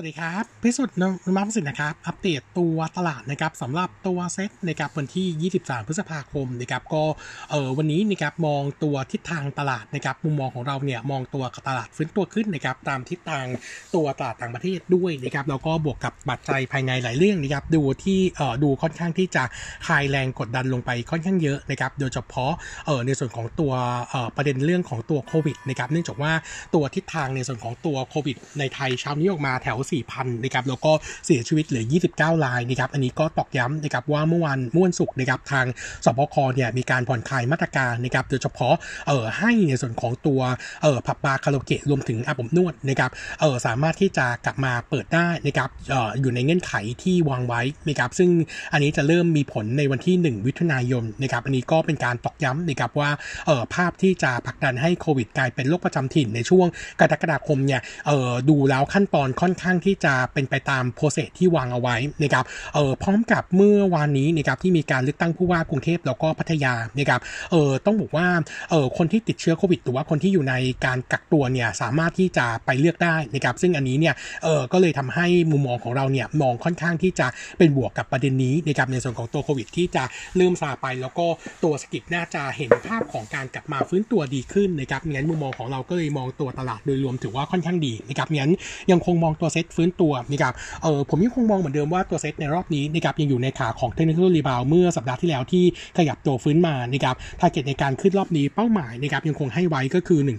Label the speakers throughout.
Speaker 1: สวัสดีครับ พิสุทธิ์นุมาพิสิทธิ์นะครับ อัปเดตตัวตลาดนะครับสำหรับตัวเซ็ตนะครับวันที่ 23 พฤษภาคมนะครับก็เออวันนี้นะครับมองตัวทิศทางตลาดนะครับมุมมองของเราเนี่ยมองตัวตลาดฟื้นตัวขึ้นนะครับตามทิศทางตัวตลาดต่างประเทศด้วยนะครับแล้วก็บวกกับปัจจัยภายในหลายเรื่องนะครับดูที่เออดูค่อนข้างที่จะคลายแรงกดดันลงไปค่อนข้างเยอะนะครับโดยเฉพาะเออในส่วนของตัวเออประเด็นเรื่องของตัวโควิดนะครับเนื่องจากว่าตัวทิศทางในส่วนของตัวโควิดในไทยเช้านี้ออกมาแถว4,000นะครับแล้วก็เสียชีวิตเหลือ 29 รายนะครับอันนี้ก็ตอกย้ำนะครับว่าเมื่อวันม่วนสุกนะครับทางสบคเนี่ยมีการผ่อนคลายมาตรการนะครับโดยเฉพาะเอ่อให้ในส่วนของตัวเอ่อผับบาร์คาราโอเกะรวมถึงอาบอบนวดนะครับเอ่อสามารถที่จะกลับมาเปิดได้นะครับเอ่ออยู่ในเงื่อนไขที่วางไว้นะครับซึ่งอันนี้จะเริ่มมีผลในวันที่ 1 วิถุนายนนะครับอันนี้ก็เป็นการตอกย้ำนะครับว่าเอ่อภาพที่จะผลักดันให้โควิดกลายเป็นโรคประจำถิ่นในช่วงกรกฎาคมเนี่ยเอ่อดูแล้วขั้นตอนค่อนข้างที่จะเป็นไปตามโปรเซสที่วางเอาไว้นะครับเออพร้อมกับเมื่อวานนี้นะครับที่มีการเลือกตั้งผู้ว่ากรุงเทพแล้วก็พัทยานะครับเออต้องบอกว่าเออคนที่ติดเชื้อโควิดหรือว่าคนที่อยู่ในการกักตัวเนี่ยสามารถที่จะไปเลือกได้นะครับซึ่งอันนี้เนี่ยเออก็เลยทำให้มุมมองของเราเนี่ยมองค่อนข้างที่จะเป็นบวกกับประเด็นนี้นะครับในส่วนของตัวโควิดที่จะเริ่มซาไป แล้วก็ตัวเศรษฐกิจน่าจะเห็นภาพของการกลับมาฟื้นตัวดีขึ้นนะครับงั้นมุมมองของเราก็เลยมองตัวตลาดโดยรวมถือว่าค่อนข้างดีนะครับงั้นยังคงมองตัวเซตฟื้นตัวนะครับเออผมยังคงมองเหมือนเดิมว่าตัวเซตในรอบนี้นะครับยังอยู่ในขาของ technical rebound เมื่อสัปดาห์ที่แล้วที่ขยับตัวฟื้นมานะครับ target ในการขึ้นรอบนี้เป้าหมายนะครับยังคงให้ไว้ก็คือ 1,000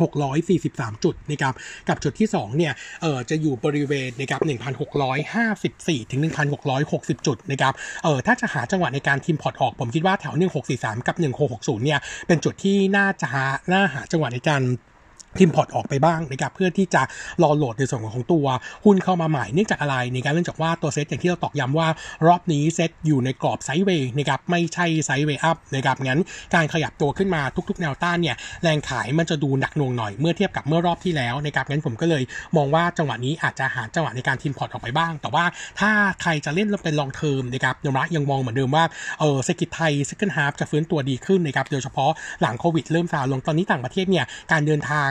Speaker 1: 643 จุดนะครับกับจุดที่ 2 เนี่ยเออจะอยู่บริเวณนะครับ1,654 ถึง 1,660 จุดนะครับเออถ้าจะหาจังหวะในการ trim port ออก ผมคิดว่าแถว 1643 กับ 1660 เนี่ยเป็นจุดที่น่าจะหาน่าหาจังหวะในการ trim port ออกไปบ้างนะครับเพื่อที่จะรอโหลดในส่วนของตัวหุ้นเข้ามาใหม่เนื่องจากอะไรในการเนื่องจากว่าตัวเซตอย่างที่เราตอกย้ำว่ารอบนี้เซตอยู่ในกรอบ sideway นะครับไม่ใช่ sideway up นะครับงั้นการขยับตัวขึ้นมาทุกๆ แนวต้านเนี่ยแรงขายมันจะดูหนักหน่วงหน่อยเมื่อเทียบกับเมื่อรอบที่แล้วนะครับงั้นผมก็เลยมองว่าจังหวะนี้อาจจะหาจังหวะในการ trim port ออกไปบ้าง แต่ว่าถ้าใครจะเล่นเป็น long term นะครับ Nomura ยังมองเหมือนเดิมว่าเออเศรษฐกิจไทย second half จะฟื้นตัวดีขึ้นนะครับโดยเฉพาะหลังโควิดเริ่มซาลงตอนนี้ต่างประเทศเนี่ยการเดินทาง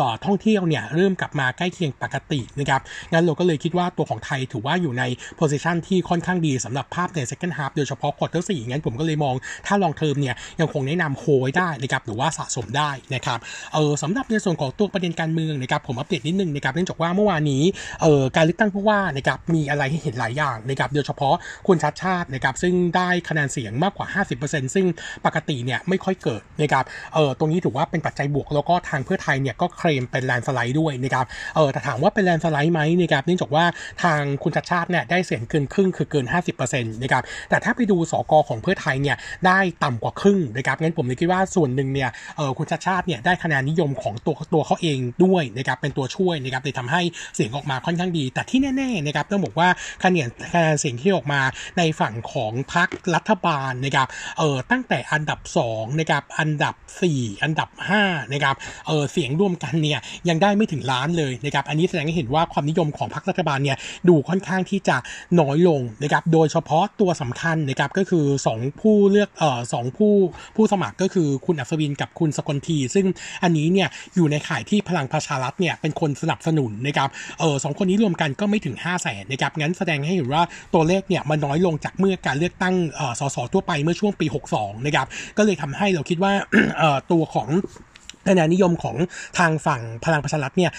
Speaker 1: ต่อท่องเที่ยวเนี่ยเริ่มกลับมาใกล้เคียงปกตินะครับงั้นเราก็เลยคิดว่าตัวของไทยถือว่าอยู่ใน position ที่ค่อนข้างดีสำหรับภาพใน second half โดยเฉพาะ quarter สี่งั้นผมก็เลยมองถ้า long term เนี่ยยังคงแนะนำ hold ไว้ได้นะครับหรือว่าสะสมได้นะครับเออสำหรับในส่วนของตัวประเด็นการเมืองนะครับผมอัปเดตนิดนึงนะครับเนื่องจากว่าเมื่อวานนี้เออการเลือกตั้งผู้ว่านะครับมีอะไรให้เห็นหลายอย่างนะครับโดยเฉพาะคุณชัดชาตินะครับซึ่งได้คะแนนเสียงมากกว่า 50%ซึ่งปกติเนี่ยไม่ค่อยเกิดนะครับเออตรงนี้ถือว่าเป็นปัจจัยบวกแล้วก็ทางเพื่อไทยเนี่ยก็เคลมเป็นแลนสไลด์ด้วยนะครับเออแต่ถามว่าเป็นแลนสไลด์ไหมนะครับเนื่องจากว่าทางคุณชัดชาติเนี่ยได้เสียงเกินครึ่งคือเกิน 50%นะครับแต่ถ้าไปดูสกของเพื่อไทยเนี่ยได้ต่ำกว่าครึ่งนะครับงั้นผมเลยคิดว่าส่วนหนึ่งเนี่ยเออคุณชัดชาติเนี่ยได้คะแนนนิยมของตัวตัวเขาเองด้วยนะครับเป็นตัวช่วยนะครับเลยทำให้เสียงออกมาค่อนข้างดี แต่ที่แน่ๆนะครับต้องบอกว่าคะแนนคะแนนเสียงที่ออกมาในฝั่งของพรรครัฐบาลนะครับเออตั้งแต่อันดับ2นะครับอันดับ 4 อันดับ5นะครับเออเสียงรวมกันเนี่ยยังได้ไม่ถึงล้านเลยนะครับอันนี้แสดงให้เห็นว่าความนิยมของพรรครัฐบาลเนี่ยดูค่อนข้างที่จะน้อยลงนะครับโดยเฉพาะตัวสำคัญนะครับก็คือ 2 ผู้เลือกเอ่อสผู้ผู้สมัครก็คือคุณอัศวินกับคุณสกลที ซึ่งอันนี้เนี่ยอยู่ในข่ายที่พลังประชารัฐเนี่ยเป็นคนสนับสนุนนะครับเออสองคนนี้รวมกันก็ไม่ถึง 5 0 0แสนนะครับงั้นแสดงให้เห็นว่าตัวเลขเนี่ยมันน้อยลงจากเมื่อการเลือกตั้งเอ่อสสทั่วไปเมื่อช่วงปี 62นะครับก็เลยทำให้เราคิดว่าเอ่อตัวของ คะแนนนิยมของทางฝั่งพลังประชารัฐเนี่ย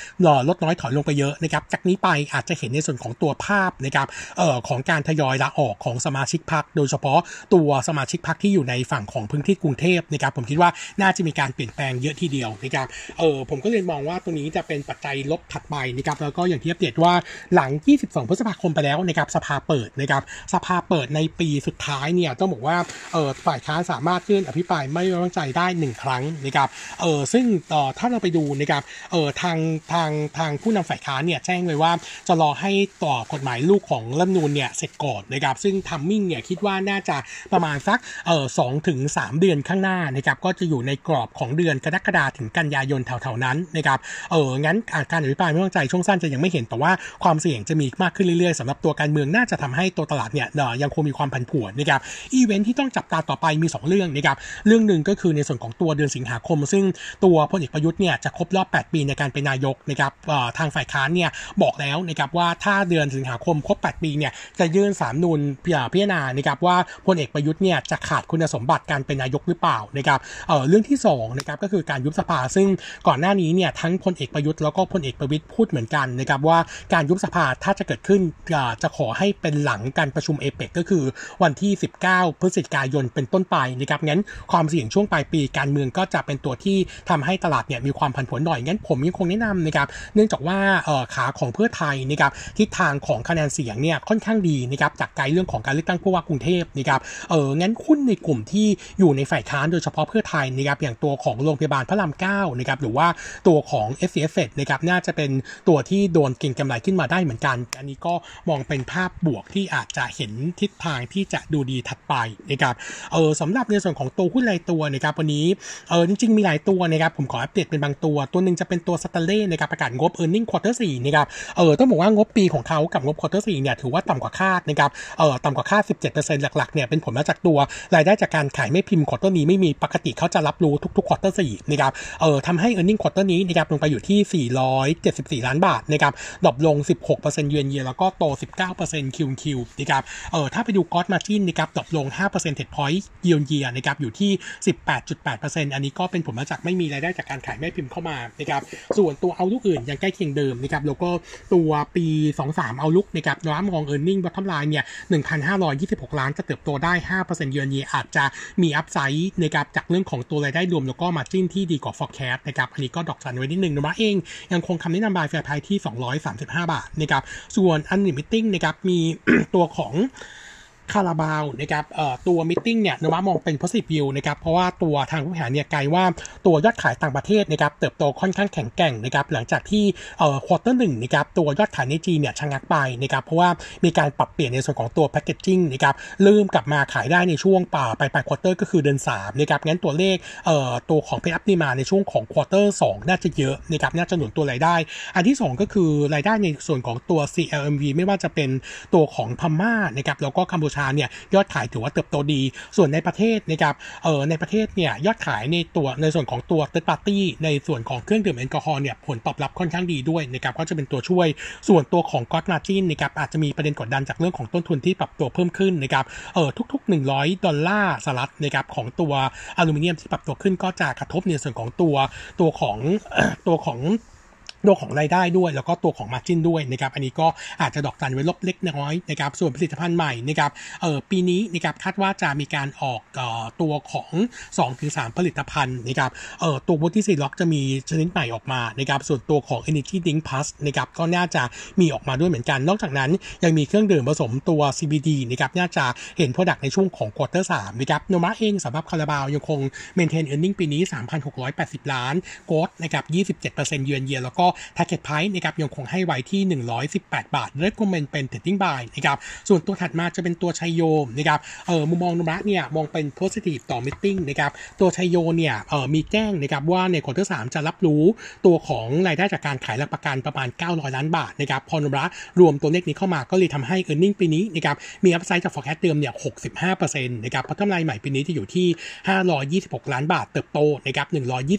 Speaker 1: ลดน้อยถอยลงไปเยอะนะครับจากนี้ไปอาจจะเห็นในส่วนของตัวภาพนะครับเอ่อของการทยอยลาออกของสมาชิกพรรคโดยเฉพาะตัวสมาชิกพรรคที่อยู่ในฝั่งของพื้นที่กรุงเทพนะครับผมคิดว่าน่าจะมีการเปลี่ยนแปลงเยอะทีเดียวนะครับเออผมก็เลยมองว่าตรงนี้จะเป็นปัจจัยลบถัดไปนะครับแล้วก็อย่างที่อัปเดตว่าหลัง 22 พฤษภาคมไปแล้วนะครับสภาเปิดนะครับสภาเปิดในปีสุดท้ายเนี่ยต้องบอกว่าเออฝ่ายค้านสามารถขึ้นอภิปรายไม่ไว้วางใจได้ 1 ครั้งนะครับเออซึ่งต่อถ้าเราไปดูนะครับเออทางทางทางผู้นำฝ่ายค้านเนี่ยแจ้งไว้ว่าจะรอให้ต่อกฎหมายลูกของรัฐนูนเนี่ยเสร็จก่อนนะครับซึ่งทัมมิ่งเนี่ยคิดว่าน่าจะประมาณสักเออสองถึงสามเดือนข้างหน้านะครับก็จะอยู่ในกรอบของเดือนกรกฎาถึงกันยายนแถวๆนั้นนะครับเอองั้นการอภิปรายไม่วางใจช่วงสั้นจะยังไม่เห็นแต่ว่าความเสี่ยงจะมีมากขึ้นเรื่อยๆสำหรับตัวการเมืองน่าจะทำให้ตัวตลาดเนี่ยยังคงมีความผันผวนนะครับอีเวนท์ที่ต้องจับตาต่อไปมี 2 เรื่องนะครับเรื่องหนึ่งก็คือในส่วนของตัวเดือนสิงหาคม ซึ่งตัวพลเอกประยุทธ์เนี่ยจะครบรอบ 8 ปีในการเป็นนายกนะครับทางฝ่ายค้านเนี่ยบอกแล้วนะครับว่าถ้าเดือนสิงหาคมครบ 8 ปีเนี่ยจะยื่นสามนูนพิจารณานะครับว่าพลเอกประยุทธ์เนี่ยจะขาดคุณสมบัติการเป็นนายกหรือเปล่านะครับเเรื่องที่2นะครับก็คือการยุบสภาซึ่งก่อนหน้านี้เนี่ยทั้งพลเอกประยุทธ์แล้วก็พลเอกประวิตยพูดเหมือนกันนะครับว่าการยุบสภาถ้าจะเกิดขึ้นจะขอให้เป็นหลังการประชุมเอเปกก็คือวันที่ 19 พฤศจิกายนเป็นต้นไปนะครับงั้นความเสี่ยงช่วงปลายปีการเมืองก็จะเป็นตัวที่ททำให้ตลาดเนี่ยมีความผันผวนหน่อยงั้นผมยังคงแนะนำนะครับเนื่องจากว่าขาของเพื่อไทยนะครับทิศทางของคะแนนเสียงเนี่ยค่อนข้างดีนะครับจากไกลเรื่องของการเลือกตั้งผู้ว่ากรุงเทพนะครับเอองั้นหุ้นในกลุ่มที่อยู่ในฝ่ายค้านโดยเฉพาะเพื่อไทยนะครับอย่างตัวของโรงพยาบาลพระรามเก้านะครับหรือว่าตัวของ s อ f นะครับน่าจะเป็นตัวที่โดนเก็งกำไรขึ้นมาได้เหมือนกัน อันนี้ก็มองเป็นภาพบวกที่อาจจะเห็นทิศทางที่จะดูดีถัดไปนะครับเออสำหรับในส่วนของตัวหุ้นรายตัวนะครับวันนี้เออจริงๆมีหลายตัวนะครับผมขออัปเดตเป็นบางตัว ตัวหนึ่งจะเป็นตัวสตาร์เล่นะครับประกาศงบ e a r n i n g quarter 4นะครับเออต้องบอกว่างบปีของเขากับงบ quarter 4เนี่ยถือว่าต่ำกว่าคาดนะครับเออต่ำกว่าคาด 17%หลักๆเนี่ยเป็นผลมาจากตัวรายได้จากการขายแม่พิมพ์ quarter นี้ไม่มีปกติเขาจะรับรู้ทุกๆ quarter สี่นะครับเออทำให้ e a r n i n g quarter นี้นะครับลงไปอยู่ที่ 474 ล้านบาทนะครับ drop ลง 16% year on year แล้วก็โต 19% QQ นะครับเออถ้าไปดู gross margin นะครับ drop ลง5 percentage point year on year นะครับอยู่ที่ 18.8%อันนี้ก็เป็นผลมาจากไม่มีรายได้จากการขายแม่พิมพ์เข้ามานะครับส่วนตัว outlook อื่นยังใกล้เคียงเดิมนะครับแล้วก็ตัวปี 23 outlook นะครับ Nomura มอง earning bottom line เนี่ย 1,526 ล้านจะเติบโตได้ 5%เยือนเยียอาจจะมี upside นะครับจากเรื่องของตัวรายได้รวมแล้วก็ margin ที่ดีกว่า forecast นะครับอันนี้ก็ดอกจันไว้นิดนึงนะเอง ยังคงคำแนะนำ buy fair price ที่ 235 บาทนะครับส่วน analyst meeting นะครับมีตัวของ คาราบาวนะครับตัว meeting เนี่ย Nomura มองเป็น positive view นะครับเพราะว่าตัวทางผู้บริหารเนี่ยไกลว่าตัวยอดขายต่างประเทศนะครับเติบโตค่อนข้างแข็งแกร่งนะครับหลังจากที่เอ่อ quarter หนึ่งนะครับตัวยอดขายในจีนเนี่ยชะงักไปนะครับเพราะว่ามีการปรับเปลี่ยนในส่วนของตัว packaging นะครับเริ่มกลับมาขายได้ในช่วงปลายไปปลาย quarter ก็คือเดือน3นะครับงั้นตัวเลขเอ่อตัวของ pay up นี่มาในช่วงของ quarter 2น่าจะเยอะนะครับน่าจะหนุนตัวรายได้ อันที่ 2 ก็คือรายได้ในส่วนของตัว CLMV ไม่ว่าจะเป็นตัวของพม่านะครับแล้วก็กัมพูชาเนี่ยยอดขายถือว่าเติบโตดี ส่วนในประเทศนะครับเออในประเทศเนี่ยยอดขายในตัวในส่วนของตัว third party ในส่วนของเครื่องดื่มแอลกอฮอล์เนี่ยผลตอบรับค่อนข้างดีด้วยนะครับก็จะเป็นตัวช่วยส่วนตัวของก๊อตมาจินนะครับอาจจะมีประเด็นกดดันจากเรื่องของต้นทุนที่ปรับตัวเพิ่มขึ้นนะครับเออทุก ๆ 100 ดอลลาร์สหรัฐนะครับของตัวอลูมิเนียมที่ปรับตัวขึ้นก็จะกระทบในส่วนของตัวตัวของตัวของ ตัวของรายได้ด้วย แล้วก็ตัวของมาจิ้นด้วยนะครับอันนี้ก็อาจจะดอกจันไว้ลบเล็กน้อยนะครับส่วนผลิตภัณฑ์ใหม่นะครับเออปีนี้นะครับคาดว่าจะมีการออกออตัวของ 2-3 ผลิตภัณฑ์นะครับเออตัวบูตี้ซีล็อกจะมีชนิดใหม่ออกมานะครับส่วนตัวของ Energy Drink Plus นะครับก็น่าจะมีออกมาด้วยเหมือนกัน นอกจากนั้นยังมีเครื่องดื่มผสมตัว CBD นะครับน่าจะเห็น product ในช่วงของ quarter สามนะครับ Nomura เองสำหรับคาราบาวยังคง maintain earning ปีนี้ 3,680 ล้าน growth นะครับ27% year on year แล้วก็ Target Price นะครับยังคงให้ไว้ที่ 118 บาท Recommend เป็น Trading Buy นะครับส่วนตัวถัดมาจะเป็นตัวชัยโยนะครับเออมุมมอง Nomura เนี่ยมองเป็น positive ต่อ meeting นะครับตัวชัยโยเนี่ยเออมีแจ้งนะครับว่าในควอเตอร์ 2 จะรับรู้ตัวของรายได้จากการขายหลักประกันประมาณ 900 ล้านบาทนะครับพอ Nomura รวมตัวเลขนี้เข้ามาก็เลยทำให้ e a r n i n g ปีนี้นะครับมี upside จาก forecast เดิมเนี่ย65%นะครับพัฒนาใหม่ปีนี้จะอยู่ที่ 526 ล้านบาทเติบโตนะครับ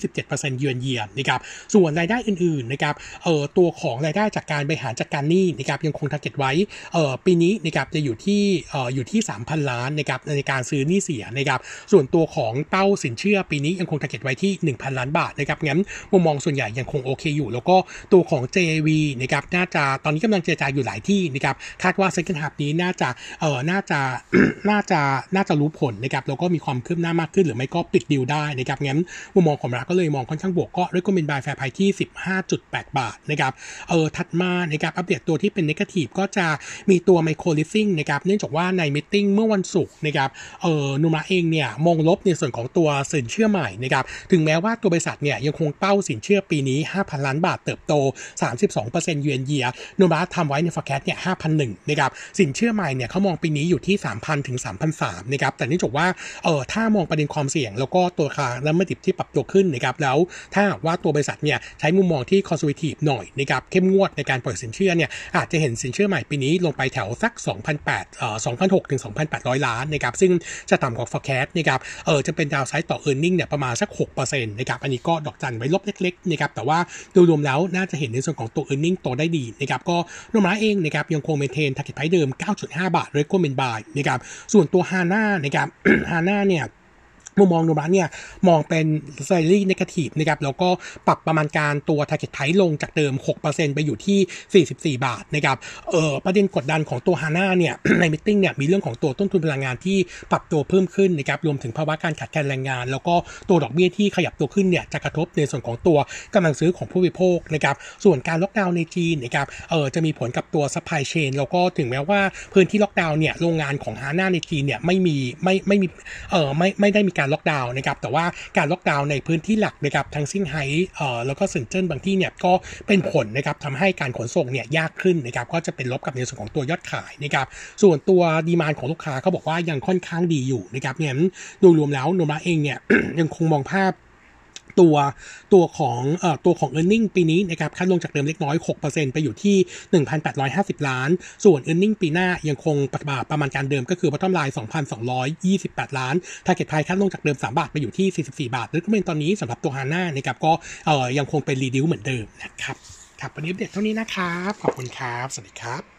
Speaker 1: 127%เยือนเยียนะครับส่วนรายได้อื่นๆนะครับเอ่อตัวของรายได้จากการบริหารจัดการหนี้นะครับยังคง target ไว้เอ่อปีนี้นะครับจะอยู่ที่เอ่ออยู่ที่ 3,000 ล้านนะครับในการซื้อหนี้เสียนะครับส่วนตัวของเป้าสินเชื่อปีนี้ยังคง target ไว้ที่ 1,000 ล้านบาทนะครับงั้นมุมมองส่วนใหญ่ยังคงโอเคอยู่ แล้วก็ตัวของ JV นะครับน่าจะตอนนี้กำลังเจรจาอยู่หลายที่นะครับคาดว่า second half นี้น่าจะเอ่อน่าจะน่าจะน่าจะรู้ผลนะครับแล้วก็มีความคืบหน้ามากขึ้นหรือไม่ก็ปิดดีลได้นะครับงั้นมุมมองของเราก็เลยมองค่อนข้างบวกก็ recommend buy fair price ที่ 15.8บาทนะครับเออถัดมานะครับอัปเดตตัวที่เป็น negative ก็จะมีตัว Micro Leasing นะครับเนื่องจากว่าใน meeting เมื่อวันศุกร์นะครับเออ Nomura เองเนี่ยมองลบในส่วนของตัวสินเชื่อใหม่นะครับถึงแม้ว่าตัวบริษัทเนี่ยยังคงเป้าสินเชื่อปีนี้ 5,000 ล้านบาทเติบโต 32% year on year Nomura ทำไว้ใน forecast เนี่ย5,001นะครับสินเชื่อใหม่เนี่ยเขามองปีนี้อยู่ที่ 3,000ถึง3,003นะครับแต่เนื่องจากว่าเออถ้ามองประเด็นความเสี่ยง แล้วก็ตัวราคาและเมื่อดิบที่ปรับตัวขึ้นนะครับแล้วถ้าว่าตัวบริษัทเนี่ยใช้มุมมองที่คอน conservative หน่อยนะครับเข้มงวดในการปล่อยสินเชื่อเนี่ยอาจจะเห็นสินเชื่อใหม่ปีนี้ลงไปแถวสัก 2,800เอ่อ2,600ถึง2,800 ล้านนะครับซึ่งจะต่ำกว่า forecast นะครับเออจะเป็นดาวไซด์ต่อ earning เนี่ยประมาณสัก6%นะครับอันนี้ก็ดอกจันไว้ลบเล็กๆนะครับแต่ว่าโดยรวมแล้วน่าจะเห็นในส่วนของตัว earning โตได้ดีนะครับก็นมร้าเองนะครับยังคงเมนเทน target price เดิม 9.5 บาท recommend buy นะครับส่วนตัว HANA นะครับ HANA เนี่ย มุมมองโนบะเนี่ยมองเป็น slightly negative นะครับแล้วก็ปรับประมาณการตัว target price ลงจากเดิม 6%ไปอยู่ที่ 44 บาทนะครับเออประเด็นกดดันของตัว HANA เนี่ยในมิ팅เนี่ยมีเรื่องของตัวต้นทุนพลังงานที่ปรับตัวเพิ่มขึ้นนะครับรวมถึงภาวะการขาดแคลนแรงงาน แล้วก็ตัวดอกเบี้ยที่ขยับตัวขึ้นเนี่ยจะกระทบในส่วนของตัวกำลังซื้อของผู้บริโภคนะครับส่วนการล็อกดาวน์ในจีนนะครับเออจะมีผลกับตัว supply chain แล้วก็ถึงแม้ว่าพื้นที่ล็อกดาวน์เนี่ยโรงงานของ HANA ในจีนเนี่ยไม่มีไม่ไม่มีเออไม่ไม่ได้มีการล็อกดาวน์นะครับแต่ว่าการล็อกดาวน์ในพื้นที่หลักนะครับทั้งเซี่ยงไฮ้เอ่อแล้วก็เซินเจิ้นบางที่เนี่ยก็เป็นผลนะครับทำให้การขนส่งเนี่ยยากขึ้นนะครับก็จะเป็นลบกับในส่วนของตัวยอดขายนะครับส่วนตัว demand ของลูกค้าเขาบอกว่ายังค่อนข้างดีอยู่นะครับเนี่ยโดยรวมแล้ว Nomura เองเนี่ยยังคงมองภาพ ตัวตัวของเอ่อตัวของ e a r n i n g ปีนี้นะครับคัดลงจากเดิมเล็กน้อย 6%ไปอยู่ที่ 1,850 ล้าน ส่วน e a r n i n g ปีหน้ายังคงประมาณประมาณการเดิมก็คือ bottom line 2,228 ล้าน target price คัดลงจากเดิม 3 บาทไปอยู่ที่ 44 บาทหรือก็เป็นตอนนี้สำหรับตัวฮาน่านะครับก็เอ่อยังคงเป็นรีดิวเหมือนเดิมนะครับครับวันนี้อัปเดเท่านี้นะครับ ขอบคุณครับ สวัสดีครับ